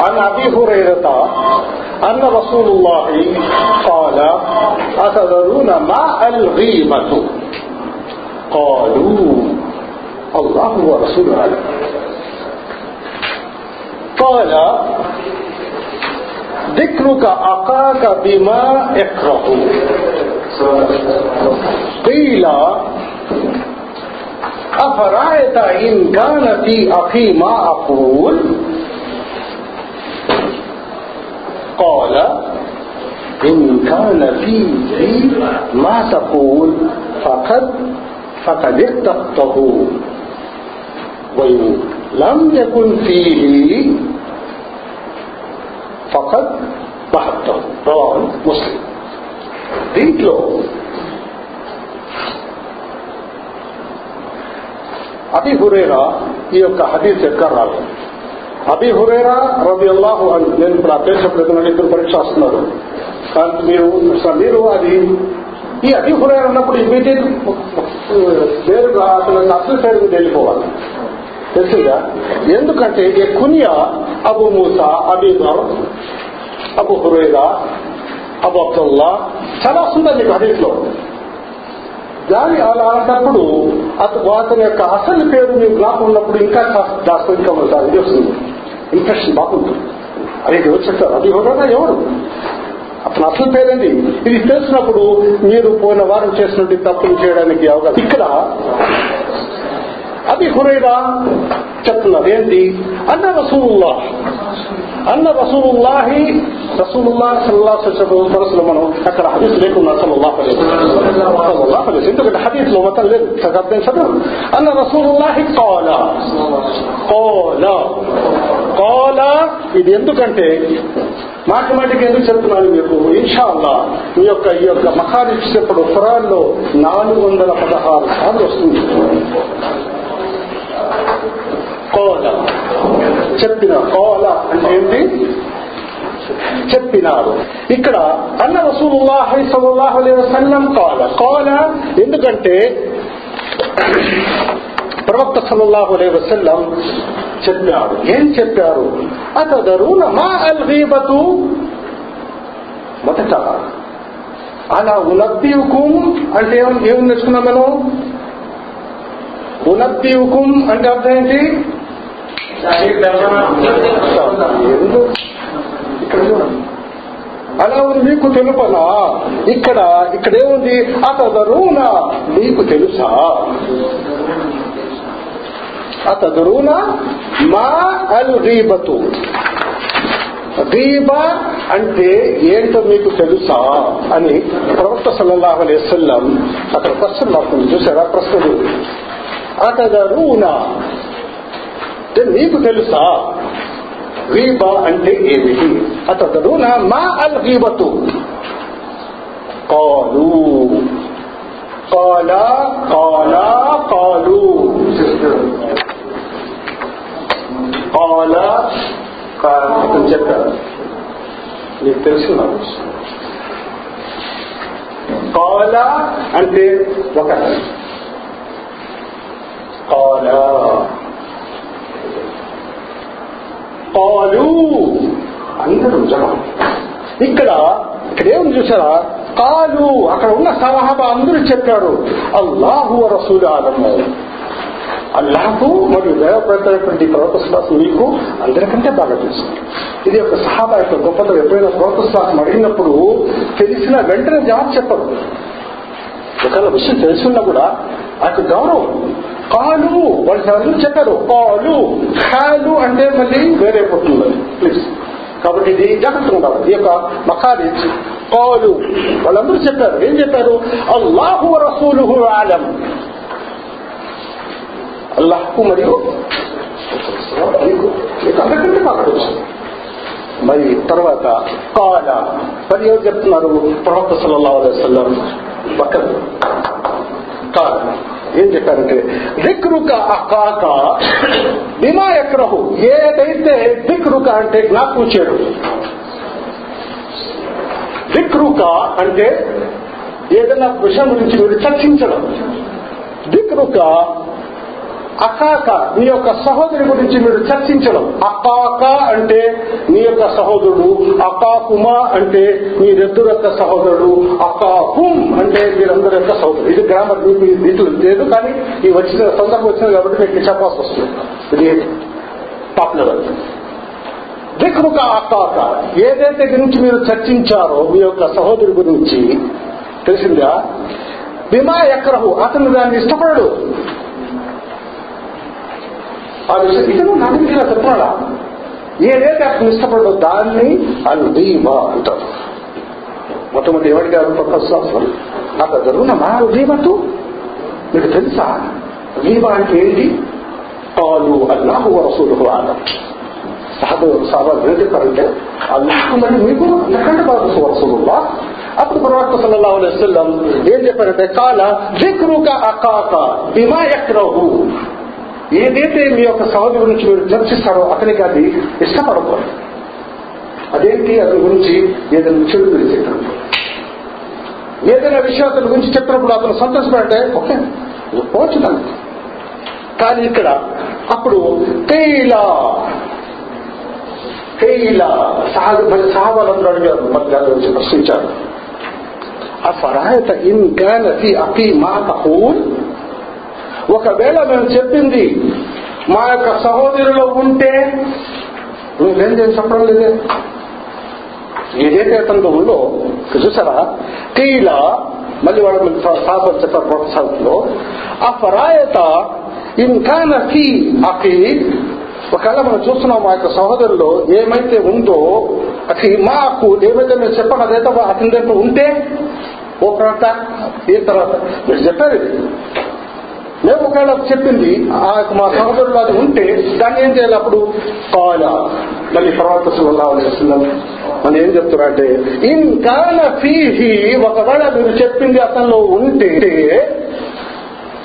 عن ابي هريره ان رسول الله قال اتذرون ما الغيبه قالوا، الله ورسوله. اعلم قال، ذكرك اخاك بما يكره قيل، أفرأيت إن كان في أخي ما أقول؟ قال إن كان فيه ما تقول فقد فقد اتقته وإن لم يكن فيه فقد بحثته رواه مسلم దీంట్లో అబి హురేరా ఈ యొక్క హదీస్ ఎక్కడ రాలేదు అబీ హురేరా రవి అల్లాహు అని నేను ఇప్పుడు ఆ పేరు చెప్పలేదు ఇద్దరు పరీక్ష వస్తున్నారు కానీ మీరు మీరు అది ఈ అబీ హురేరా అన్నప్పుడు ఇమీడియట్ పేరు అసలు అసలు పేరు వెళ్ళిపోవాలి. తెలిసిందా ఎందుకంటే ఈ కునియా అబు మూసా అబీబర్ అబు హురేరా అబు అబ్దుల్లా చాలా వస్తుందా మీకు హదీస్లో. దాని అలా అన్నప్పుడు అతను అతని యొక్క అసలు పేరు మీకు జ్ఞాపకం ఉన్నప్పుడు ఇంకా దాని ఇంకా సార్ ఇది వస్తుంది. ఇన్ఫెక్షన్ బాగుంటుంది అదే వచ్చేస్తారు అది ఎవరైనా ఎవరు? అతను అసలు పేరండి ఇది తెలిసినప్పుడు మీరు పోయిన వారం చేసినట్టు తప్పులు చేయడానికి అవకాశం. ఇక్కడ అది హురైరా చెప్తున్నారు ఏంటి అన్న రసూలుల్లా అన్న రసూలుల్లాహి రసూలుల్లా సల్లా సరస్సులో మనం అక్కడ హదీస్ లేకుండా సల్లాహ్ సల్లాహ్ ఎందుకంటే హదీస్లో మొత్తం లేదు అర్థం చదువు అన్న రసూలుల్లాహి కాల కాల కాల ఇది ఎందుకంటే మాటి మాటికి ఎందుకు చెప్తున్నాను మీకు ఇన్షాల్లా మీ యొక్క ఈ యొక్క మఖారి ఇచ్చేటప్పుడు ఖురాన్లో నాలుగు వందల పదహారు సార్లు వస్తుంది. కోల. చెప్పిన కోల అంటే ఏంటి? చెప్పినారు. ఇక్కడ అన్న రసూలుల్లాహి సల్లల్లాహు అలైహి వసల్లం కాల. కోల ఎందుకంటే ప్రవక్త సల్లాహు అలైహి వసల్లం చెప్పారు ఏం చెప్పారు? అతదరున మా అల్ గీబతు మొదట అలా ఉనబ్బీవుకుం అంటే ఏం- ఏం నేర్చుకున్నాం మనం? ఉనబ్బీవుకుం అంటే అర్థం ఏంటి? ఇక్కడ చూడండి. అలా ఉంది మీకు తెలుపనా? ఇక్కడ ఇక్కడేముంది అతదరువునా మీకు తెలుసా? అతదరువునా మా అల్ రీబతు. గీబా అంటే ఏంటో మీకు తెలుసా? అని ప్రవక్త సల్లల్లాహు అలైహి వసల్లం అక్కడ ప్రశ్న మాకు చూసారా? ప్రశ్నలు. అతదరువునా అంటే మీకు తెలుసా గీబా అంటే ఏమిటి అతదరునా మా అల్ గీబతు కాలు కాలా కాలా కాలు కాల అతను చెప్పారు నీకు తెలుసు నాకు కాల అంటే ఒక కాల కాలు అందరూ జనం. ఇక్కడ ఇక్కడ చూసారా కాలు అక్కడ ఉన్న సలహాబా అందరూ చెప్పారు అల్లాహు రసూలు ఆలము అల్లాహకు మరియు దేవప్రతమైనటువంటి ప్రవత శ్వాసం మీకు అందరికంటే బాగా తెలుసు. ఇది ఒక సహాబా యొక్క గొప్పతనం. ఎప్పుడైనా ప్రవత శ్వాసం అడిగినప్పుడు తెలిసిన వెంటనే జవాబు చెప్పరు. ఒకవేళ విషయం తెలుసున్నా కూడా ఆ గౌరవం. కాలు వాళ్ళు అందరూ చెప్పారు? కాలు ఖాలు అంటే మళ్ళీ వేరే పుట్టింది ప్లీజ్ కాబట్టి ఇది జాగ్రత్త ఉండాలి. ఈ యొక్క మఖారిజ్ కాలు. వాళ్ళందరూ చెప్పారు. ఏం చెప్పారు? అల్లాహు రసూలుహు ఆలం అల్లాహకు మరియు మీకు అందరికంటే మాకు మరి తర్వాత కాల. మరి ఎవరు చెప్తున్నారు? ప్రవక్త సల్లల్లాహు అలైహి వసల్లం. పక్కన. కాదు ఏం చెప్పారంటే దిక్రుక కాక బిమా ఎక్రహు ఏదైతే దిక్రుక అంటే జ్ఞాపకం చేయడం. దిక్రుక అంటే ఏదైనా విషయం గురించి మీరు చర్చించడం. దిక్రుక అకాక నీ యొక్క సహోదరి గురించి మీరు చర్చించడం. అకాక అంటే నీ యొక్క సహోదరుడు అకాకుమా అంటే మీరిద్దరు యొక్క సహోదరుడు అకాకుం అంటే మీరందరి యొక్క సహోదరుడు. ఇది గ్రామర్ మీకు దీంట్లో లేదు కానీ ఈ వచ్చిన సందర్భం వచ్చింది కాబట్టి మీకు చెప్పాల్సి వస్తుంది. ఇది టాప్ లెవెల్ దిక్రుక అకాక ఏదైతే గురించి మీరు చర్చించారో మీ యొక్క సహోదరి గురించి తెలిసిందా? బిమా ఎక్కరహు అతను దాన్ని ఇష్టపడడు. ఆ విషయం ఇతను నా గురించి ఇలా చెప్పాడా ఏదైతే అతను ఇష్టపడో దాన్ని అది దీమా అంటారు మొట్టమొదటి ఏమడిగారు ప్రొఫెసర్ నా పెద్దలు నా మా దీమతు మీకు తెలుసా దీమా అంటే ఏంటి కాలు అల్లాహు రసూలు ఆలం సహబ సాబాలు ఏం చెప్పారంటే అల్లాహు మరి మీకు అంతకంటే బాగా రసూలుల్లా అప్పుడు ప్రవక్త సల్లల్లాహు అలైహి వసల్లం ఏం చెప్పారంటే కాల జిక్రుక అకాక బిమా ఎక్రహు ఏదైతే మీ యొక్క సహోదరు గురించి మీరు చర్చిస్తారో అతనికి అది ఇష్టపడకూడదు. అదేంటి? అతని గురించి ఏదైనా చెడు గురించి ఏదైనా విషయం అతని గురించి చెప్పినప్పుడు అతను సంతోషపడితే ఓకే పోవచ్చు దానికి. కానీ ఇక్కడ అప్పుడు తేలా తేలా సహజ సహబాలందరూ అడిగారు మధ్య గురించి ప్రశ్నించారు అఫరాయత ఇన్ కాన అతి మా తహూన్ ఒకవేళ మేము చెప్పింది మా యొక్క సహోదరులో ఉంటే నువ్వేం చేసి చెప్పడం లేదే? ఏదైతే అతనిలో ఉందో చూసారా? కీల మళ్ళీ వాళ్ళు సాహసం చెప్పారు ప్రోత్సాహంలో ఆ పరాయత ఇంకా నకి అఖీ. ఒకవేళ మనం చూస్తున్నాం మా యొక్క సహోదరులో ఏమైతే ఉందో అది మాకు ఏమైతే మేము చెప్పండి అదైతే అతని దగ్గర ఉంటే ఓ ప్రాంత ఈ తర్వాత మీరు చెప్పారు నేను ఒకవేళ చెప్పింది ఆ యొక్క మా సహోదరులు అది ఉంటే దాన్ని ఏం చేయాలి అప్పుడు? కాల. మళ్ళీ తర్వాత వస్తున్నాం మనం ఏం చెప్తున్నారంటే ఇన్ కాన ఫీహి ఒకవేళ మీరు చెప్పింది అతనిలో ఉంటే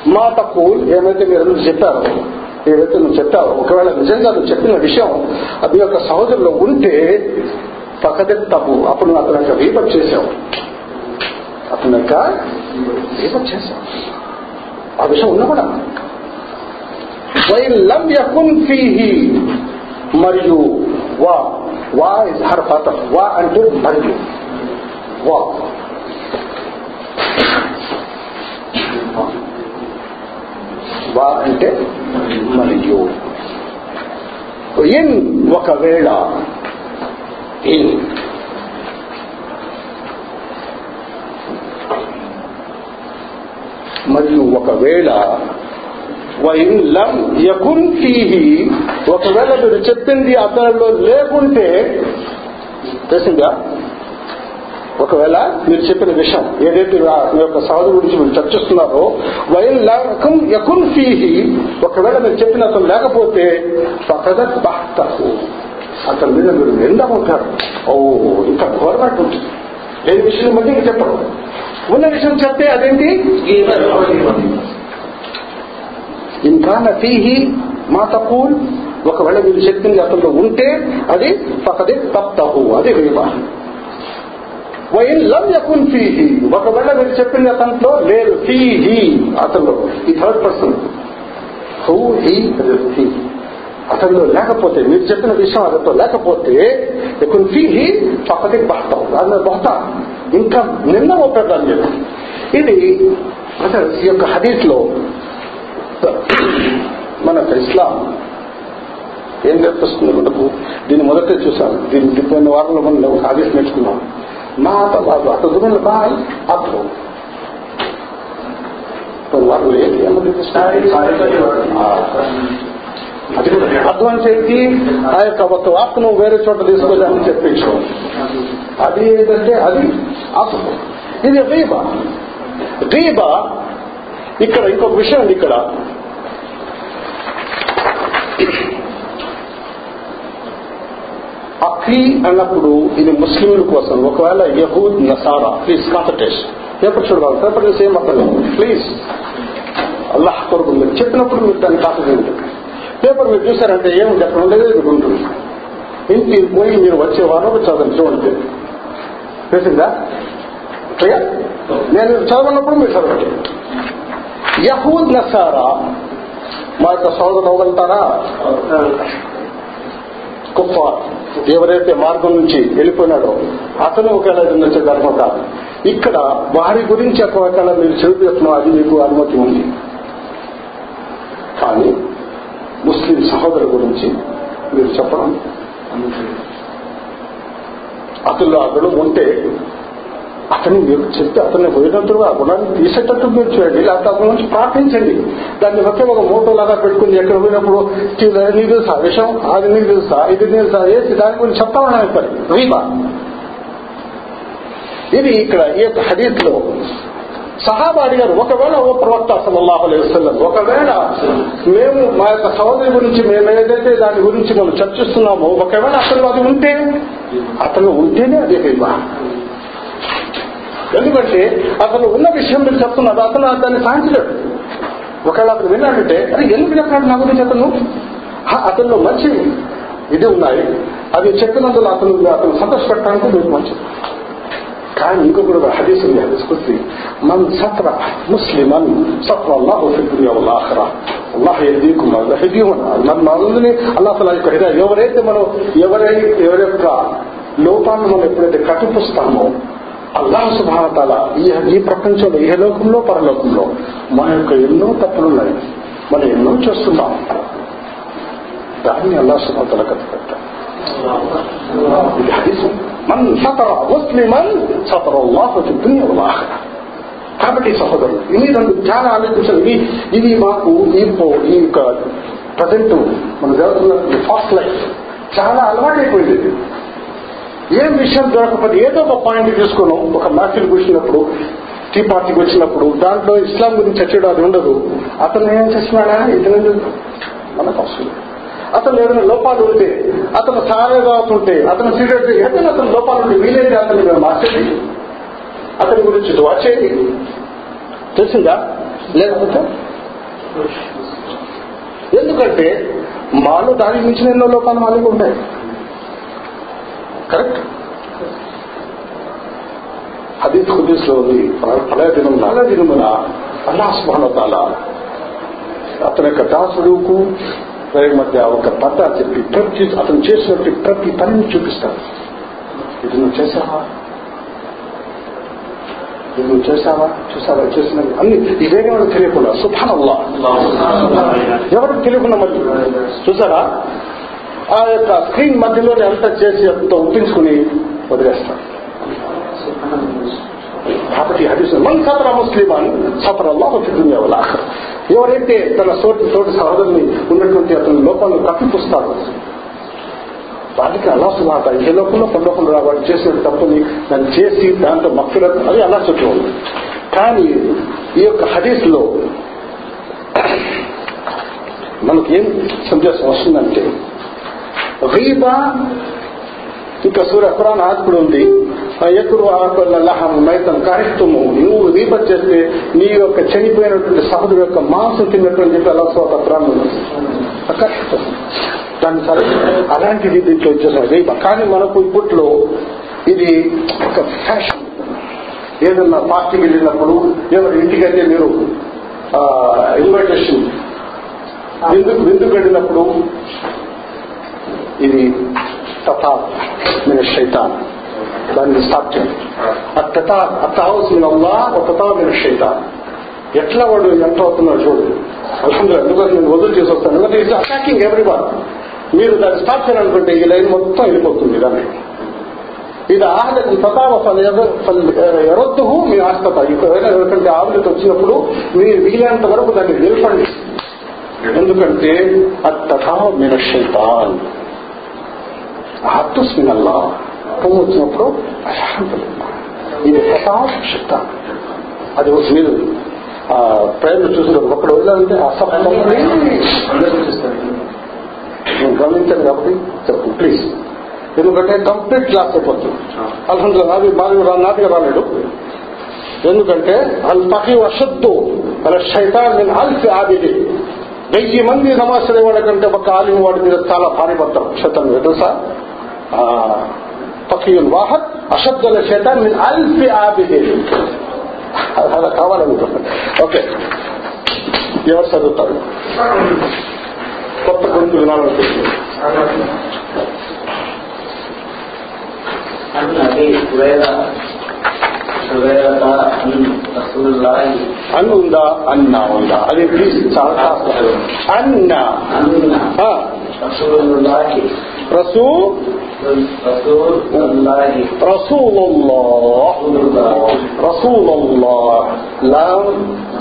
మా తప్పు ఏమైతే మీరు అందరూ చెప్పారో ఏదైతే నువ్వు చెప్పావు ఒకవేళ నిజంగా నువ్వు చెప్పిన విషయం అది యొక్క సహోదరులో ఉంటే పక్కదే తప్పు అప్పుడు నువ్వు అతని యొక్క వీపక్ చేశావు అతని యొక్క వీపక్ చేశావు ఆ విషయం ఉన్నా కూడా లం యకున్ ఫీహి మరియు వా వా ఇస్ హర్ పాత్ర వా అంటే మరియు వా వా అంటే మరియు ఇన్ ఒకవేళ ఇన్ మరియు ఒకవేళ వైన్ లం యకున్ ఫీహి ఒకవేళ మీరు చెప్పింది అతనిలో లేకుంటే తెలిసిందా? ఒకవేళ మీరు చెప్పిన విషయం ఏదైతే మీ యొక్క సహోదరు గురించి మీరు చర్చిస్తున్నారో వైన్ లకం యకున్ ఫీహి ఒకవేళ మీరు చెప్పిన అతను లేకపోతే పక్కద బాహ్తకు అతని మీద మీరు నిండా ఉంటారు ఓ ఇంకా గవర్నమెంట్ ఉంటుంది లేని విషయం మళ్ళీ ఇంకా చెప్పరు ఉన్న విషయం చెప్తే అదేంటి? ఇంకా ఫీహి మా తక్కువ ఒకవేళ మీరు చెప్పింది అతనిలో ఉంటే అది పక్కదే తప్తహు అది వివాహం వైన్ లం యకున్ ఫీహి ఒకవేళ మీరు చెప్పింది అతనిలో లేదు ఫీహి అతనిలో ఈ third person. Who he he అతనిలో లేకపోతే మీరు చెప్పిన విషయం అతనితో లేకపోతే ఫీహి బహతాం దాని మీద బహతా ఇంకా నిన్న అవుతాడు దాని మీద ఇది ఈ యొక్క హదీస్లో మన ఇస్లాం ఏం నేర్పిస్తుంది మనకు? దీన్ని మొదట చూసాను దీన్ని కొన్ని వారంలో మనం ఒక హదీస్ నేర్చుకున్నాం. మా అతను బాయ్ అప్పుడు కొన్ని వారంలో ఏంటి అది అడ్వాన్స్ ఏంటి ఆ యొక్క ఒక వాక్కును వేరే చోట తీసుకోవాలని చెప్పించు. అది ఏంటంటే అది అసలు ఇది రీబా. రీబా ఇక్కడ ఇంకొక విషయం ఉంది ఇక్కడ. అఖీ అన్నప్పుడు ఇది ముస్లింల కోసం. ఒకవేళ యహూద్ నసారా ప్లీజ్ కాన్సన్ట్రేషన్ పేపర్ చూడవాలి పేపర్ సేమ్ అక్కడ ప్లీజ్ అల్లాహ్ కొరకు మీరు చెప్పినప్పుడు మీరు దాన్ని కాన్సన్ట్రేట్ పేపర్ మీరు చూసారంటే ఏముంది అక్కడ ఉండేది ఇది ఉంటుంది ఇంటికి పోయి మీరు వచ్చే వారం చదవండి చూడండి. తెలిసిందా? క్లియర్ నేను చదవనప్పుడు మీరు చదవండి. యహూద్ నసారా? మా యొక్క సోదరులు అవ్వగలుగుతారా? కుప్ప ఎవరైతే మార్గం నుంచి వెళ్ళిపోయినాడో అతను ఒకవేళ వచ్చే ధర్మం కాదు ఇక్కడ వారి గురించి ఒకవేళ మీరు చదివేస్తున్నా అది మీకు అనుమతి ఉంది. కానీ ముస్లిం సహోదరు గురించి మీరు చెప్పడం అతను అతడు ఉంటే అతను మీరు చెప్తే అతన్ని పోయినట్టుగా గుణాన్ని తీసేటట్టు మీరు చూడండి లేకపోతే అతని నుంచి ప్రార్థించండి. దాన్ని ఒకే ఒక మోటో లాగా పెట్టుకుని ఎక్కడ పోయినప్పుడు నీకు తెలుసా విషయం అది నీకు తెలుసా ఇది తెలుసా ఏసి దాని గురించి చెప్పాలని పని. రీబా. ఇది ఇక్కడ ఈ హరీత్లో సహాబా అడిగారు ఒకవేళ ఓ ప్రవక్త సల్లల్లాహు అలైహి ఒకవేళ మేము మా యొక్క సోదరి గురించి మేము ఏదైతే దాని గురించి మనం చర్చిస్తున్నామో ఒకవేళ అతను అది ఉంటే అతను ఉంటేనే అది హిబా. ఎందుకంటే అతను ఉన్న విషయం మీరు చెప్తున్నారు అతను దాన్ని సాధించలేడు. ఒకవేళ అతను విన్నాడంటే అది ఎందుకు చెప్పాడు నా గురించి అతను? అతనిలో మంచి ఇది ఉన్నాయి అది చెప్పినందుకు అతను అతను సంతోషపెట్టడానికి మీకు మంచిది. కానీ ఇంకొకటి ఒక హదీస్ ఉంది హదీస్ కుర్తి మన్ సత్ర ముస్లిమన్ సత్ర అల్లాహు ఫి దునియా వల్ ఆఖిరా అల్లాహ్ యహదీకుం యహదీహున మన మనల్ని అల్లాహ్ తఆలా యొక్క హిదాయత్ ఎవరైతే మనం ఎవరై ఎవరి యొక్క లోపాలను మనం ఎప్పుడైతే కట్టుపుస్తామో అల్లాహ్ సుబ్హాన తాలా ఈ ఈ ప్రపంచంలో ఈ లోకంలో పరలోకంలో మన యొక్క ఎన్నో తప్పులున్నాయి మనం ఎన్నో చేస్తున్నాం దాన్ని అల్లాహ్ సుబ్హాన తాలా కట్టుపెట్టాం ఇది హదీసు మన్ సతర ముస్లిమన్ సతర అల్లాహు దునియా వల్ కాబట్టి సహోదరులు ఇవి నన్ను చాలా ఆలోచించాలి ఇవి ఇవి మాకు ఈ ఈ యొక్క ప్రజెంట్ మన జరుగుతున్న ఫాస్ట్ లైఫ్ చాలా అలవాటైపోయింది ఇది. ఏం విషయం దొరకకపోతే ఏదో ఒక పాయింట్ తీసుకున్నాం ఒక మ్యాఫిల్ కూర్చున్నప్పుడు టీ పార్టీకి వచ్చినప్పుడు దాంట్లో ఇస్లాం గురించి చర్చడం అది ఉండదు అతను ఏం చేస్తున్నాడా ఇతను మనకు అవసరం అతను ఏదైనా లోపాలు ఉంటే అతను సారే అతను సిగరెట్ ఏదైనా అతను లోపాలు ఉంటే వీలైతే అతన్ని మేము మార్చేది? అతని గురించి వచ్చేది తెలిసిందా? లేకపోతే? ఎందుకంటే మాలో దానికి మించిన ఎన్నో లోపాలు మాలో ఉంటాయి కరెక్ట్? అది కుదిస్లో ఉంది. ప్రళయ దినం నల్ల దినమున అల్లా అతని యొక్క దాసుడుకు వారి మధ్య ఒక పద్ధ చెప్పి ప్రతి అతను చేసినట్టు ప్రతి పనిని చూపిస్తాడు. ఇది నువ్వు చేసావా? ఇది నువ్వు చేసావా? చూసావా? చేసిన అన్ని ఇదేనే వాడు తెలియకుండా సుభానల్లా. ఎవరికి తెలియకుండా మళ్ళీ చూసారా? ఆ యొక్క స్క్రీన్ మధ్యలోనే అంతా చేసి అంత ఒప్పించుకుని వదిలేస్తాడు. కాబట్టి హదీస్ మన్ సతర ముస్లిమాన్ సతర అల్లాహు ఫి దునియా ఆఖిరా. ఎవరైతే తన సోటి తోటి సహోదరుని ఉన్నటువంటి అతని లోపాలను కప్పిపుస్తాడు వాటికి అలా సుమాత ఏ లోపంలో పరలోకంలో రావాలి చేసిన తప్పుని దాన్ని చేసి దాంతో మక్కులు అది అలా చుట్టూ ఉంది కానీ ఈ యొక్క హరీస్లో మనకి ఏం సందేశం వస్తుందంటే రీబా ఇంకా సూర్య ఖురాన్ ఆత్ముడు ఉంది. ఎకురు ఆకులహం మైతం కరెక్టము నువ్వు రీపర్ చేస్తే నీ యొక్క చనిపోయినటువంటి సహోదరు యొక్క మాంసం తిన్నటువంటి చెప్పి అలా సోత ఖురాన్ కరెక్ట్ దాని సరే అలాంటిది దీంట్లో వచ్చేసారు కానీ మనకు ఇప్పట్లో ఇది ఒక ఫ్యాషన్ ఏదన్నా పార్టీకి వెళ్ళినప్పుడు ఎవరి ఇంటికంటే మీరు ఇన్విటేషన్ విందుకు విందుకు వెళ్ళినప్పుడు ఇది తథా من الشيطان దాన్ని స్టాప్ చేయండి అత్తతా అత్తావస్ మిన్ అల్లా తథా మిన్ షైతాన్ ఎట్లా వాడు ఎంత అవుతున్నాడు చూడు అల్హమ్దుల్లా ఎందుకంటే నేను వదులు చేసి వస్తాను ఎందుకంటే ఇది అటాకింగ్ ఎవ్రీ వన్ మీరు దాన్ని స్టాప్ చేయాలనుకుంటే ఈ లైన్ మొత్తం వెళ్ళిపోతుంది దాన్ని ఇది ఆహ్లకం తథావ ఎరొద్దు మీ ఆస్తత ఎవరైనా ఎవరికంటే ఆవులకి వచ్చినప్పుడు మీరు వీలైనంత వరకు దాన్ని నిలపండి ఎందుకంటే అత్తథా మినల్లా పొంగు వచ్చినప్పుడు అల్హమ్దులిల్లాహ్. ఇది ప్రతాప్ శక్త అది ఒక మీరు ప్రయత్నం చూసిన ఒకడు వెళ్ళాలంటే అసఫలం గమనించాను కాబట్టి చెప్పండి ప్లీజ్ ఎందుకంటే కంప్లీట్ క్లాస్ అయిపోతుంది అల్హందులో నాది బాగా నాదిగా రాలేడు ఎందుకంటే అల్ తహి అషద్దు అలా శైతాన్ నేను అల్ఫి ఆదిది. వెయ్యి మంది నమాజ్ చదివేవాడి కంటే ఒక ఆలిం వాడి మీద చాలా భారీ పడతారు శతం తెలుసా? తకీయుల్ వాహద్ అషద్ అల శైతాన్ min అల్ఫి ఆబిది అలా కావాలనుకుంటున్నాను ఓకే ఎవరు చదువుతారు కొత్త గురించి వినాలనుకుంటుంది عن ابي هريره هريره عن رسول الله అన్ ఉందా అన్నా ఉందా అది ప్లీజ్ చాలా fast. అన్న ان ఆ, رسول الله రసూ رسول الله రసూలుల్లాహ్ రసూలుల్లాహ్ లాం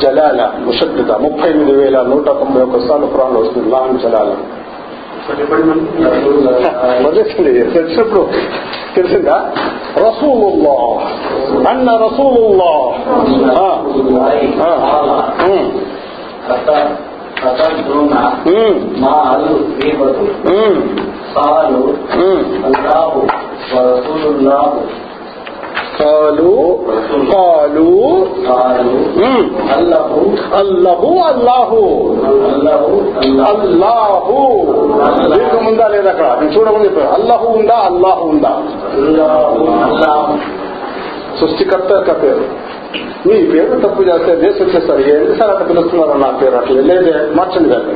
జలాల ముషద్దిద ముప్పై ఎనిమిది వేల నూట తొంభై ఒక్క సార్లు పురాణం వస్తుంది లాం జలాల رسول الله వదిలేసింది తెలిసినప్పుడు తెలిసిందా రసూలుల్లా అన్న రసూలుల్లా ఆ, ఆ, ఉమ్, فتدرون ఉమ్, ما الغيبة ఉమ్, قالوا ఉమ్. الله ورسول الله కాలు కాలు قالوا ఉమ్, الله అల్లహు అల్లాహు الله الله అల్లాహు దీర్ఘం ఉందా లేదా అక్కడ నేను చూడమని చెప్పాను అల్లాహు ఉందా అల్లాహు ఉందా الله الله సృష్టికర్త యొక్క పేరు మీ పేరు తప్పు చేస్తే దేశం వచ్చేస్తారు ఎన్నిసార్లు అట్లా పిలుస్తున్నారో నా పేరు అట్లా లేదే మార్చండి దాన్ని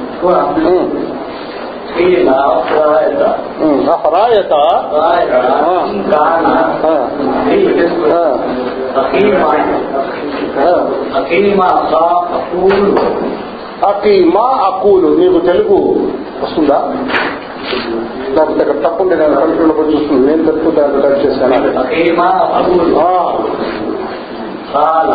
ورسوله ఉమ్, عالم ఉమ్, ఉమ్. ذكرك దిక్రుక ذكرك ఆ, أخاك ఉమ్, بما يذكرك يقول ఉమ్, قيل ఆ, أفراد ఉమ్, قيل أفراد ఉమ్. అహరాయత أفراد إن كان ఆ, ఆ, أقيم ఆ. أقيم أقول అకీమా అకూలు నీకు తెలుగు వస్తుందా నాకు దగ్గర తప్పండి నేను కంప్యూటర్ పోయి చూస్తుంది నేను తెలుగు దాంట్లో టైప్ చేశాను أقيم أقول ఆ, قال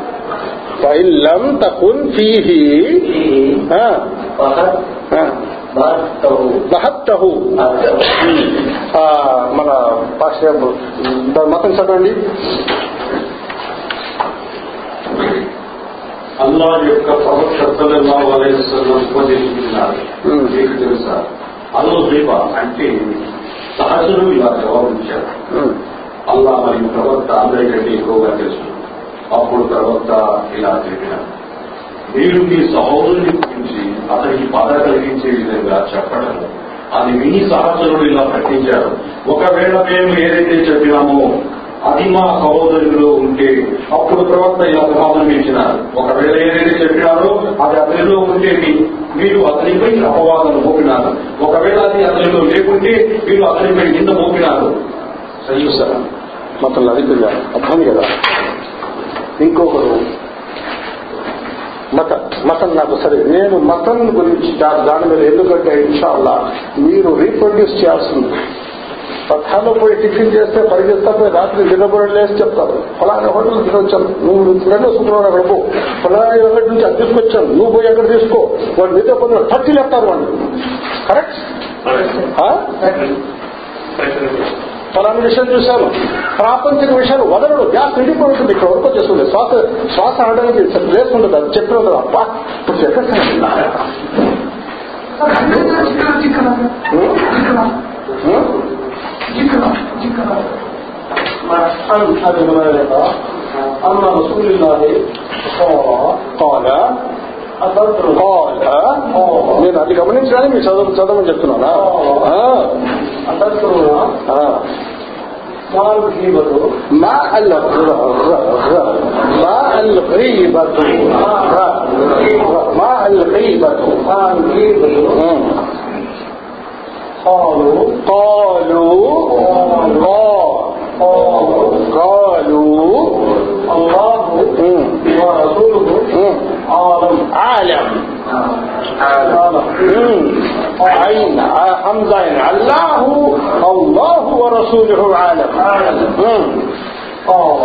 ফাইল্লাম তাকুন ফিহি হ্যাঁ হ্যাঁ బహత్తహు మన పాస్ మొత్తం చదవండి అల్లా యొక్క ప్రవక్త సల్లల్లాహు అలైహి వసల్లం ఉపదేశించినారు మీకు తెలుసా అల్లు దీప అంటే సహజులు ఇలా జవాబిచ్చారు అల్లా మరియు ప్రవక్త అందరికంటే ఎక్కువగా తెలుసు అప్పుడు ప్రవక్త ఇలా చెప్పినారు మీరు మీ సహోదరుని గురించి అతనికి బాధ కలిగించే విధంగా చెప్పడం. అది మీ సహచరుడు ఇలా ప్రకటించారు ఒకవేళ మేము ఏదైతే చెప్పినామో అది మా సహోదరులో ఉంటే అప్పుడు ప్రవక్త ఇలా సమాధానం ఇచ్చినారు ఒకవేళ ఏదైతే చెప్పినారో అది అతనిలో ఉంటే మీరు అతనిపై అపవాదం మోపినారు. ఒకవేళ అది అతనిలో లేకుంటే మీరు అతనిపై నింద మోపినారు. సరే సార్ అది కదా అర్థం కదా? ఇంకొకరు మత మతం నాకు సరే నేను మతం గురించి దాని మీద ఎందుకంటే ఇన్షాల్లా మీరు రీప్రొడ్యూస్ చేయాల్సింది. పథాలో పోయి టిఫిన్ చేస్తే పరిగెత్తా పోయి రాత్రి నిలబడి లేసి చెప్తారు. ఫలానా హోటల్ తీసుకొచ్చాను నువ్వు రెండో శుక్రవారం అక్కడ పో. ఫలానా ఎక్కడి నుంచి అది తీసుకొచ్చాను నువ్వు పోయి అక్కడ తీసుకో. వాళ్ళు మీతో కొందరు థర్టీ లేస్తారు వాళ్ళు. కరెక్ట్? ఫలానా విషయం చూశాను ప్రాపంచిక విషయాలు వదలడు గ్యాస్ నిండిపోయి ఉంటుంది ఇక్కడ వరకు వచ్చేస్తుంది శ్వాస శ్వాస అనడానికి ప్లేస్ ఉంటుంది అది చెప్పిన ఉంటుంది అబ్బా ఇప్పుడు ఎక్కడ أما رسول الله కాల నేను అది గమనించాలి మీరు చదువు చదవమని చెప్తున్నానా మా అల్ మా అల్ గీబతు మా అల్ గీబతు قالوا قالوا قالوا قالوا الله ورسوله عالم مم. عين آه، حمزة عين الله الله ورسوله عالم مم. قال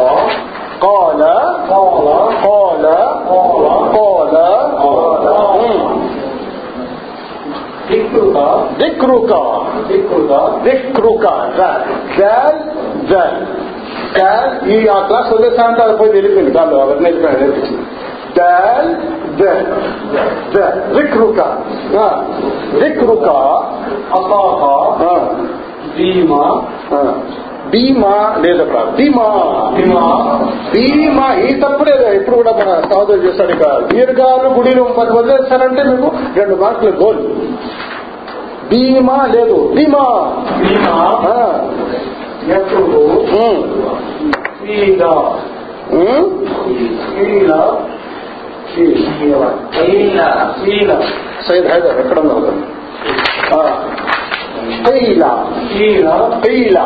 قال قال قال قال مم. ذكرك ذكرك ذكرك ذكرك ذال ذال ذال ذال ఈ ఆ క్లాస్ వదిలేసా అంటే అది పోయి తెలిపింది దానిలో అవన్నీ వెళ్ళిపోయాడు నేర్పించింది దాల్ దల్ దల్ ذكرك ఆ, ذكرك أخاك ఆ, بما ఆ. భీమా లేదు అక్కడ భీమా بما భీమా ఈ తప్పుడే ఇప్పుడు కూడా మన సహోదరు చేస్తాడు ఇక దీర్ఘాలు గుడిలు పది వదిలేస్తారంటే మీకు రెండు మార్కులు గోల్ భీమా లేదు భీమా بما ఆ. సైడ్ హైదర్ ఎక్కడ పెయిలా పెయిలా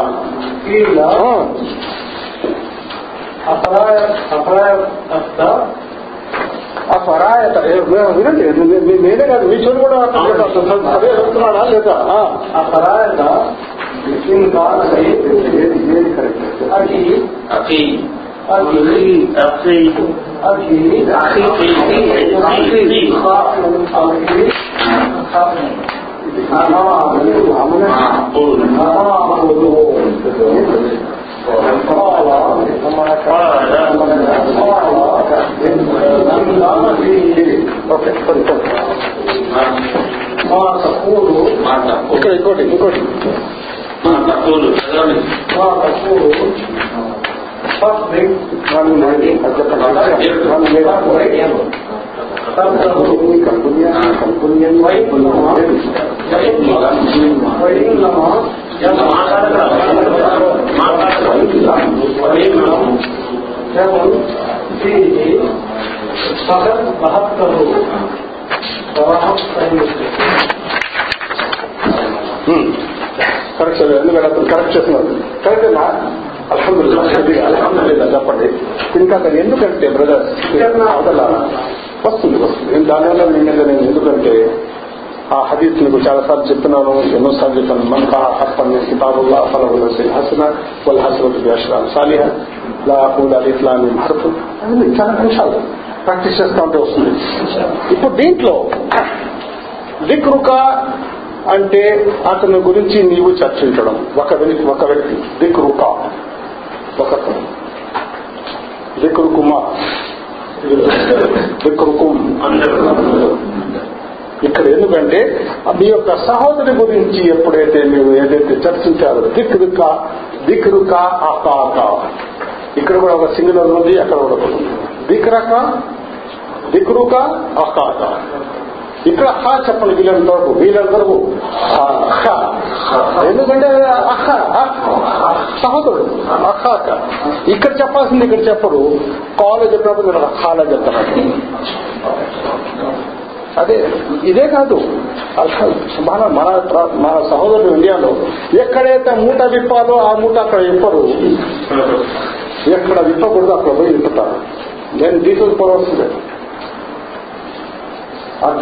అపరాయత వినండి నేనే కాదు మీ చోటు కూడా అదే చెప్తున్నాడా లేదా అపరాయత ఇంకా అది అది అది ఇంకోటి ఇంకోటి మా తక్కువ ఇక్కడ ఇంకోటి ఇంకోటి మా తక్కువ చదవండి ما تقول فاصبر వాళ్ళు అది చెప్పండి వాళ్ళు లేదా? కల్పుని, కల్పుని, కల్పుని అని وإنما يكن فيه فقط بهته رواه صحيح కరెక్ట్ సార్ ఎందుకంటే అతను కరెక్ట్ చేస్తున్నారు కరెక్టేనా అల్హమ్దుల్లా కొద్దిగా అల్హమ్దుల్లా చెప్పండి. ఇంకా అసలు ఎందుకంటే బ్రదర్స్ అవతల వస్తుంది వస్తుంది. నేను దానివల్ల మీ నేను ఎందుకంటే ఆ హదీత్ మీకు చాలా సార్లు చెప్తున్నాను ఎన్నోసార్లు చెప్పాను. మన హస్తం హస్పన్ కితాబుల్లా ఫలహుల్ హసన వల్ హసనతు బిఅష్రాల్ సాలిహ లా అకూల్ అలిఫ్ హర్ఫ్ అవన్నీ చాలా అంశాలు ప్రాక్టీస్ చేస్తూ ఉంటే వస్తుంది. ఇప్పుడు దీంట్లో దిక్రుక అంటే అతని గురించి నీవు చర్చించడం. ఒక వ్యక్తి ఒక వ్యక్తి దిక్రుక. ఒకతను ఇక్కడ ఎందుకంటే మీ యొక్క సహోదరి గురించి ఎప్పుడైతే మీరు ఏదైతే చర్చించారో దిక్రుక దిక్రుక అకాక ఇక్కడ కూడా ఒక సింగులర్ ఉంది అక్కడ కూడా ఉంది. దిక్రక దిక్రుక అకాక ఇక్కడ హా చెప్పండి వీళ్ళంత వరకు వీళ్ళంత వరకు ఎందుకంటే అహ అహ్. సహోదరుడు అహాక ఇక్కడ చెప్పాల్సింది ఇక్కడ చెప్పడు. కాలేజ్ చెప్పినప్పుడు మీరు హాలో చెప్తారు అదే ఇదే కాదు. మన మన మన సహోదరుడు ఇండియాలో ఎక్కడైతే మూట విప్పాలో ఆ మూట అక్కడ విప్పరు ఎక్కడ విప్పకూడదు అక్కడ పోయి విప్పుతారు. నేను తీసుకుపోవాల్సిందే పోవాల్సిందే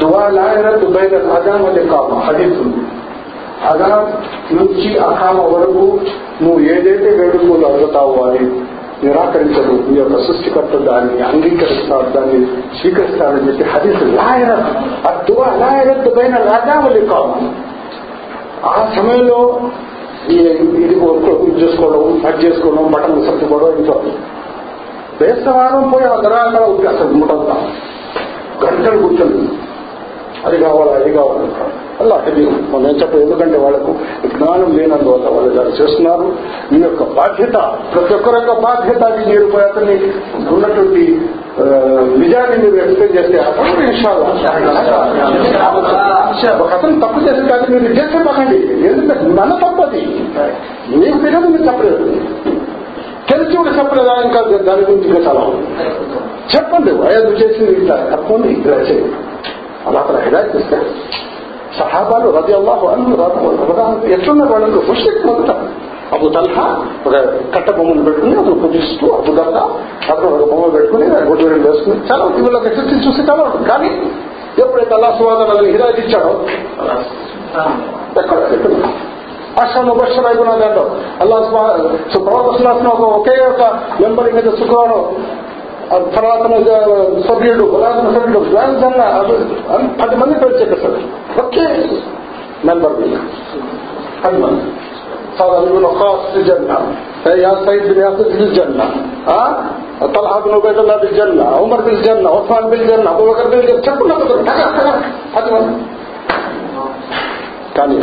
దువా లాయనత్ బైన అజాన్ అనే కామ హదీస్ ఉంది అజాన్ నుంచి అకామ వరకు నువ్వు ఏదైతే వేడుకలు అడుగుతావో అని నిరాకరించదు నీ యొక్క సృష్టికర్త దాన్ని అంగీకరిస్తారు దాన్ని స్వీకరిస్తారని చెప్పి హదీస్ లాయనత్ ఆ దువా లాయనత్ బైన అజాన్ కామ ఆ సమయంలో ఈ ఇది ఇది చేసుకోవడం కట్ చేసుకోవడం బట్టలు సర్దుకోవడం ఇంకా వేసవారం పోయి ఆ ధరాలు ఉంది అసలు ముట్టంతా గంటలు కూర్చొని అది కావాలి అది కావాలి అలా అది మనం చెప్పదు ఎందుకంటే వాళ్ళకు జ్ఞానం లేనందువల్ల వాళ్ళు దాన్ని చేస్తున్నారు. మీ యొక్క బాధ్యత ప్రతి ఒక్కరి యొక్క బాధ్యత అది మీరు అతన్ని ఉన్నటువంటి నిజాన్ని మీరు ఎక్స్ప్లెయిన్ చేస్తే అప్పుడు ఇన్షాల్లా. ఒక అతను తప్పు చేస్తే కానీ మీరు చేస్తే పకండి ఎందుకంటే మన తప్పు అది మీకు తెలియదు మీరు చెప్పలేదు. తెలిసి కూడా సంప్రదాయం కాదు దాని గురించి చాలా చెప్పండి వయసు చేసింది ఇట్లా తప్పండి ఇలా చేయండి. అలా అతను హిదాయత్ ఇస్తే సహాబాలు రది అల్లాహు అన్ను ఎట్లున్నారు వాళ్ళందరూ ముషిక్ మొదట అబు తల్హా ఒక కట్ట బొమ్మను పెట్టుకుని అది పూజిస్తూ అబు దర్దా అతను ఒక బొమ్మ పెట్టుకుని గుడ్డు వేసుకుని చాలా వీళ్ళకి ఎక్సెస్ చూసి చాలా ఉంటుంది. కానీ ఎప్పుడైతే అల్లా సువాదాలను హిదాయత్ ఇచ్చాడో ఎక్కడ ఎక్కడ అష్టాను బషర్ అయిపోయినది అంటో అల్లా ప్రవక్త సులాసన ఒక ఒకే ఒక మెంబర్ మీద శుక్రవారం తర్వాత సభ్యుడు పురాతన సభ్యుడు దానికన్నా పది మంది పేరు చెప్పేస్తాడు ఒకే మెంబర్ మీద పది మంది صار ابن وقاص في الجنة يا سيد بن ياسر في الجنة ها طلحة بن عبيد الله بالجنة عمر بالجنة عثمان بالجنة أبو بكر بالجنة చెప్పు నాకు పది మంది కానీ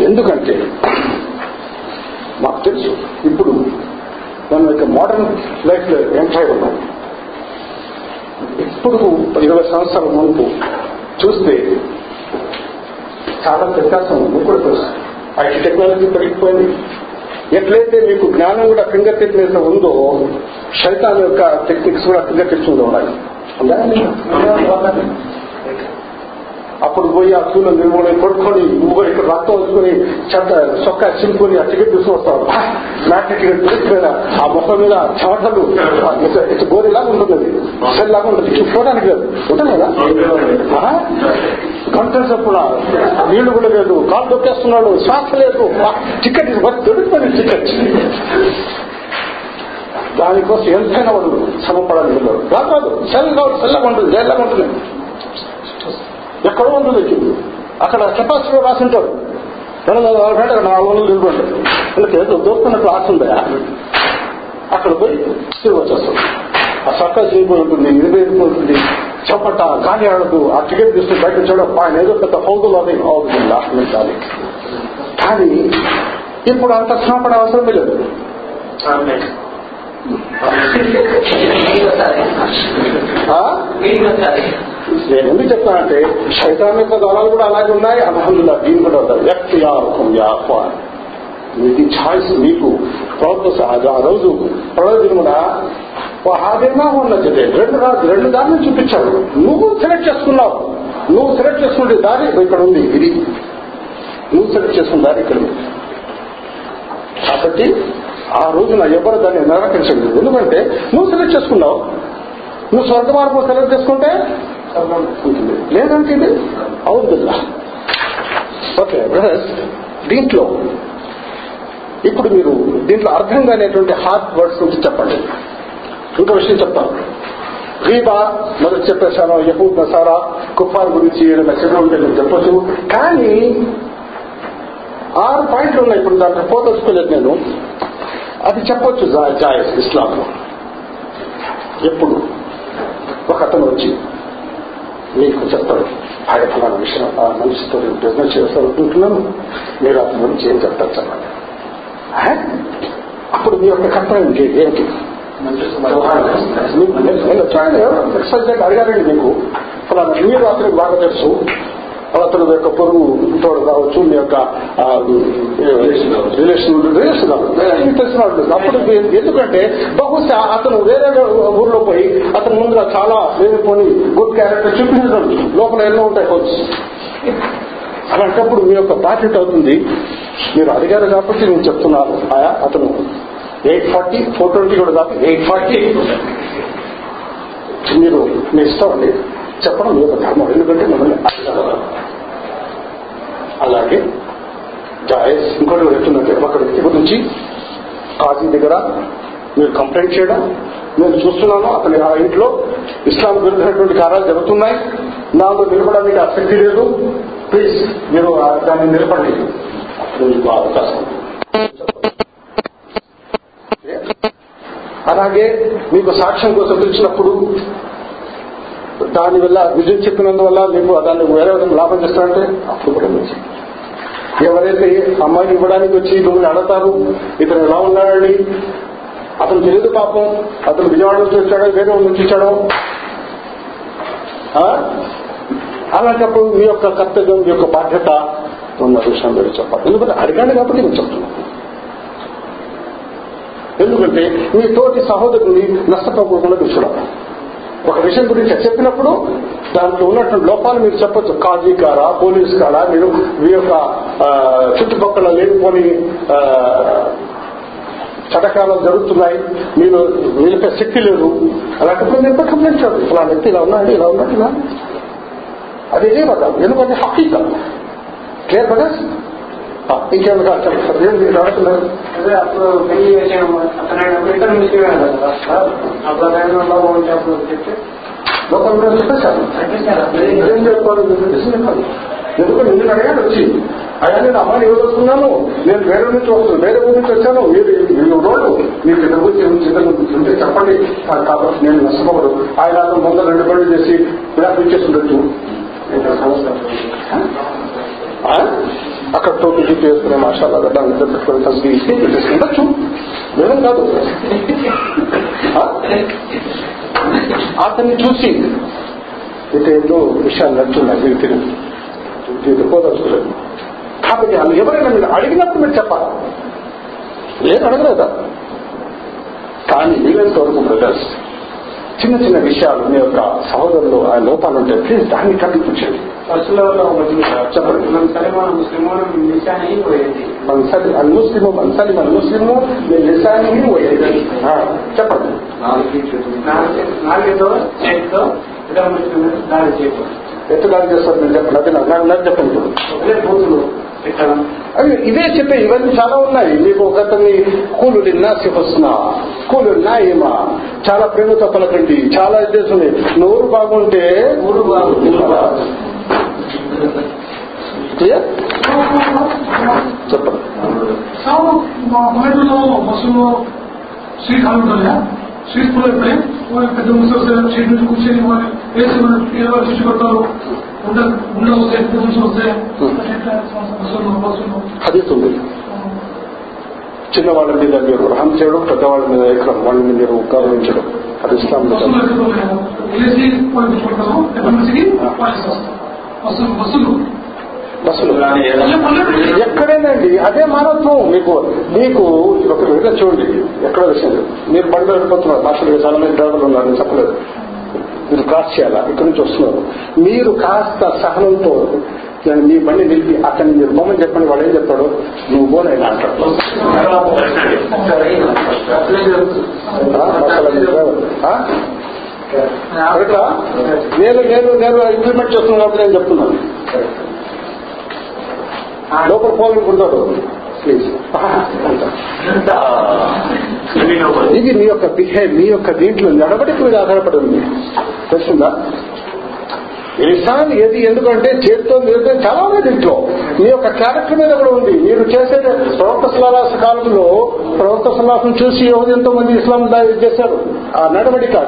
ఎందుకంటే మాకు తెలుసు ఇప్పుడు మన యొక్క మోడర్న్ లైఫ్ లో ఎంటర్ అయి ఉన్నాం ఇప్పుడు ఇరవై సంవత్సరాల ముందు చూస్తే చాలా వ్యత్యాసం కూడా తెలుసు ఐటీ టెక్నాలజీ పెరిగిపోయింది. ఎట్లయితే మీకు జ్ఞానం కూడా ఫింగర్ టిప్ మీద ఉందో శైతాన్ యొక్క టెక్నిక్స్ కూడా ఫింగర్ టిప్స్ మీద ఉండాలి. అప్పుడు పోయి ఆ చూలు నిర్మూలన కొడుకొని నువ్వు ఇక్కడ రక్తం వచ్చుకొని చెత్త సొక్క చింపుకొని ఆ టికెట్ తీసుకొస్తావు. మ్యాట్ టికెట్ దొరికిపోయిన ఆ ముఖం మీద చెమటలు గోరిలాగా ఉంటుంది. సెల్ లాగా ఉంటుంది. చూసుకోవడానికి లేదు. ఉంటుంది కదా? కంటెన్స్ అప్పుడు నీళ్ళు కూడా లేదు. కాలు దొక్కేస్తున్నాడు. శ్వాస లేదు. టికెట్ దొరికిపోయింది టికెట్. దానికోసం ఎంతైనా వాడు శ్రమపడాలి. కాదు కాదు సెల్ కాదు సెల్లగా ఉంటుంది. జైల్లాగా ఉంటుంది. ఎక్కడో ఉంటుంది అక్కడ కెపాసిటీ రాసి ఉంటారు రెండు వందల అక్కడ నాలుగు వందలు నిలబడి వీళ్ళకి ఏదో దొరుకుతున్నట్టు ఆశ ఉందా? అక్కడ పోయి తిరిగి వచ్చేస్తాం ఆ సర్కా ఇరవై ఉంటుంది చెప్పట గాలి ఆడదు ఆ టికెట్ తీసుకుని బయట చూడడం ఆయన ఏదో పెద్ద హౌదులు అది అవుతుంది ఆక్రమించాలి కానీ ఇప్పుడు అంత శ్రమపడే అవసరం లేదు. నేను ఎందుకు చెప్తానంటే శైతాన్ యొక్క దళాలు కూడా అలాగే ఉన్నాయి. అల్హమ్దుల్లా దీని కూడా వ్యక్తియార్థం ఆహ్వాన్ మీకు ఛాయిస్ మీకు ప్రభుత్వ ఆ రోజు ప్రయోజనం కూడా హాదేనా ఉన్నది రెండు రెండు దారిని చూపించాడు నువ్వు సెలెక్ట్ చేసుకున్నావు. నువ్వు సెలెక్ట్ చేసుకుంటే దారి ఇక్కడ ఉంది ఇది. నువ్వు సెలెక్ట్ చేసుకున్న దారి ఇక్కడ ఉంది. కాబట్టి ఆ రోజున ఎవరు దాన్ని నిరాకరించండి ఎందుకంటే నువ్వు సెలెక్ట్ చేసుకున్నావు. నువ్వు స్వర్గ మార్గం సెలెక్ట్ చేసుకుంటే ఉంటుంది లేదంటే ఇది అవుతుందా ఓకే బ్రదర్స్ దీంట్లో ఇప్పుడు మీరు దీంట్లో అర్థం కానిటువంటి హార్ట్ వర్డ్స్ నుంచి చెప్పండి. ఇంకో విషయం చెప్తాను రీబా మొదటి చెప్పేశాను యహూద్ నసారా కుఫార్ గురించి ఏదైనా ఉంటే నేను చెప్పచ్చు. కానీ ఆరు పాయింట్లు ఉన్నాయి. ఇప్పుడు దాంట్లో పోదలుచుకోలేదు నేను. అది చెప్పొచ్చు జాయస్ ఇస్లాంలో. ఎప్పుడు? ఒక అతను వచ్చి. మీకు ఆయన ఫలానా విషయం ఆ మనిషితో బిజినెస్ చేస్తానుకుంటున్నాను మీరు అతని గురించి ఏం చెప్తారు చెప్పండి. అప్పుడు మీ యొక్క కర్తవ్యం ఏంటి? ఎక్సైజ్ అడిగారండి మీకు? ఫలానా మీరు అతనికి బాగా తెలుసు. అతను యొక్క పొరుగు తోడు కావచ్చు మీ యొక్క రిలేషన్ రిలేషన్ తెలిసిన అప్పుడు ఎందుకంటే బహుశా అతను వేరే ఊర్లో పోయి అతని ముందుగా చాలా వేరుకొని గుడ్ క్యారెక్టర్ చూపించడం లోపల ఎన్నో ఉంటాయి కోచ్ అలాంటప్పుడు మీ యొక్క బాధ్యత అవుతుంది? మీరు అడిగారు కాబట్టి నేను చెప్తున్నాను. ఆయా అతను ఎయిట్ ఫార్టీ ఫోర్ ట్వంటీ కూడా కాదు ఎయిట్ ఫార్టీ మీరు మీ ఇష్టం అండి. చెప్పడం మీ యొక్క ధర్మం. ఎందుకంటే మిమ్మల్ని అలాగే జాయస్ ఇంకోటి చెప్తున్నట్టు ఒక వ్యక్తి గురించి కాజీ దగ్గర మీరు కంప్లైంట్ చేయడం నేను చూస్తున్నాను అతని ఆ ఇంట్లో ఇస్లాం విరుద్ధమైనటువంటి కార్యాలు జరుగుతున్నాయి. నాకు నిలబడడానికి ఆసక్తి లేదు. ప్లీజ్ మీరు దాన్ని నిలబడి మీకు అవకాశం. అలాగే మీకు సాక్ష్యం కోసం పిలిచినప్పుడు దాని వల్ల విజయం చెప్పినందువల్ల మీకు దాన్ని వేరే విధంగా లాభం చేస్తారంటే అప్పుడు కూడా మంచి ఎవరైతే అమ్మాయికి ఇవ్వడానికి వచ్చి మిమ్మల్ని అడతారు ఇతను ఎలా ఉన్నాడండి? అతను తెలియదు పాపం. అతను విజయవాడ నుంచి వచ్చాడో వేరే నుంచి వచ్చాడో? అలాంటప్పుడు మీ యొక్క కర్తవ్యం మీ యొక్క బాధ్యత ఉన్న విషయం మీరు చెప్పాలి. ఎందుకంటే అడిగాడు కాబట్టి నేను చెప్తున్నాను. ఎందుకంటే మీ తోటి సహోదరుని నష్టపోకుండా మీరు చూడాలి. ఒక విషయం గురించి చెప్పినప్పుడు దాంట్లో ఉన్నటువంటి లోపాలు మీరు చెప్పొచ్చు. కాజీ కారా పోలీస్ కారా మీరు మీ యొక్క చుట్టుపక్కల లేనిపోని చటకాలు జరుగుతున్నాయి. మీరు నిలిపే శక్తి లేదు. అలాంటప్పుడు మీరు కంప్లైంట్ చేయాలి ఇలా వ్యక్తి ఇలా ఉన్నాడు ఇలా ఉన్నాడు ఇలా అది నిజమతం ఎందుకంటే హకీక క్లియర్ బ్రదర్స్? ఇంకేమి కష్టం సార్ ఏం మీరు అడగలేదు అప్పుడు పెళ్ళి చేసాము అతను ఇతర ముస్లిమే కదా సార్ అప్పుడు అతను బాబు అప్పుడు చెప్తే లోకంలో ఏం చెప్పాలి చెప్పాలి ఎందుకంటే నేను అడిగాను వచ్చి అయ్యా నేను అమ్మాయిని ఎవరు నేను వేరే నుంచి వస్తున్నాను వేరే ఊరి నుంచి వచ్చాను మీరు మీరు రోడ్డు మీకు ఇద్దరు గురించి ఇద్దరు గురించి ఉంటే చెప్పండి కాబట్టి నేను నష్టపోకూడదు ఆయన ముందు రెండు పనులు చేసి విడాకులు ఇచ్చేసి ఉండొచ్చు ఇంకా సమస్య అక్కడ టోపీ గిఫ్ట్ వేసుకునే మాషాలు దాన్ని పెట్టుకుని తగ్గి పెట్టేసుకుండొచ్చు పెట్టేసి కాదు అతన్ని చూసి ఇదేంటో విషయాలు నచ్చున్నాయి మీరు తిరిగి పోదలుచుకోలేదు కాబట్టి వాళ్ళు ఎవరైనా మీరు అడిగినప్పుడు మీరు చెప్పాలి లేదు అడగలేదా కానీ వీలైనంత వరకు బ్రదర్స్ చిన్న చిన్న విషయాలు మీ యొక్క సహోదరులు ఆ లోపాలు ఉంటే ప్లీజ్ దాన్ని చెప్పండి. నాలుగు చేతులు. నాలుగు నాలుగుతో చేతితో ఇతర ముస్లింలు దాడి చేయకూడదు చేస్తారు? నేను చెప్పండి అది నాకు నాకు చెప్పండి. బూతులు అవి ఇవే చెప్పే ఇవన్నీ చాలా ఉన్నాయి. మీకు ఒకతని కూలు నాసి వస్తున్నా కూలు నాయమా. చాలా ప్రేమతో పలకండి. చాలా ఇదేస్తుంది నోరు బాగుంటే బాగుంది. క్లియర్ చెప్పండి సావు మా పల్లెటూరులో బస్సులో సీట్ ఖాళీ ఉంటుంది సీట్ ఫుల్ అయిపోయి వాళ్ళు పెద్ద ముసలి సీట్ నుంచి కూర్చొని వాళ్ళు వేసి వాళ్ళు ఏదో చూసి కొడతారు ఉండ ఉండ వస్తాయి పెద్ద మనుషులు వస్తాయి బస్సులో బస్సులో హదీస్ ఉంది చిన్నవాళ్ళ మీద మీరు రహం చేయడం పెద్దవాళ్ళ మీద ఎక్కడం వాళ్ళని మీరు గౌరవించడం అది ఇస్లాం బస్సులో బస్సులు ఎక్కడేనండి? అదే మానవత్వం మీకు. మీకు ఒక విధంగా చూడండి. ఎక్కడ విషయం. మీరు బండి వెళ్ళిపోతున్నారు మాస్టర్ చాలా మంది డ్రైవర్లు ఉన్నారు నేను చెప్పలేదు. మీరు క్రాస్ చేయాలా? ఇక్కడి నుంచి వస్తున్నారు. మీరు కాస్త సహనంతో నేను మీ బండి నిలిపి అతన్ని మీరు బొమ్మని చెప్పండి. వాడు ఏం చెప్తాడు? నువ్వు బోనైనా అంటాడు. ఆ, నేను నేను నేను ఇంప్లిమెంట్ చేస్తున్నాను కాబట్టి నేను చెప్తున్నాను. లోపల పోవాలనుకుంటాడు ప్లీజ్. ఇది మీ యొక్క బిహేవ్ మీ యొక్క దీంట్లో నడవడికి మీద ఆధారపడి ఉంది. తెలుస్తుందా? లిసాన్ ఏది ఎందుకంటే చేతితో నిర్ణయం చాలా ఉంది దీంట్లో. మీ యొక్క క్యారెక్టర్ మీద కూడా ఉంది. మీరు చేసే ప్రవక్త సలాస్ కాలంలో ప్రవక్త సలాసం చూసి ఎవరు ఎంతో మంది ఇస్లాం దా- చేశారు. ఆ నడవడిక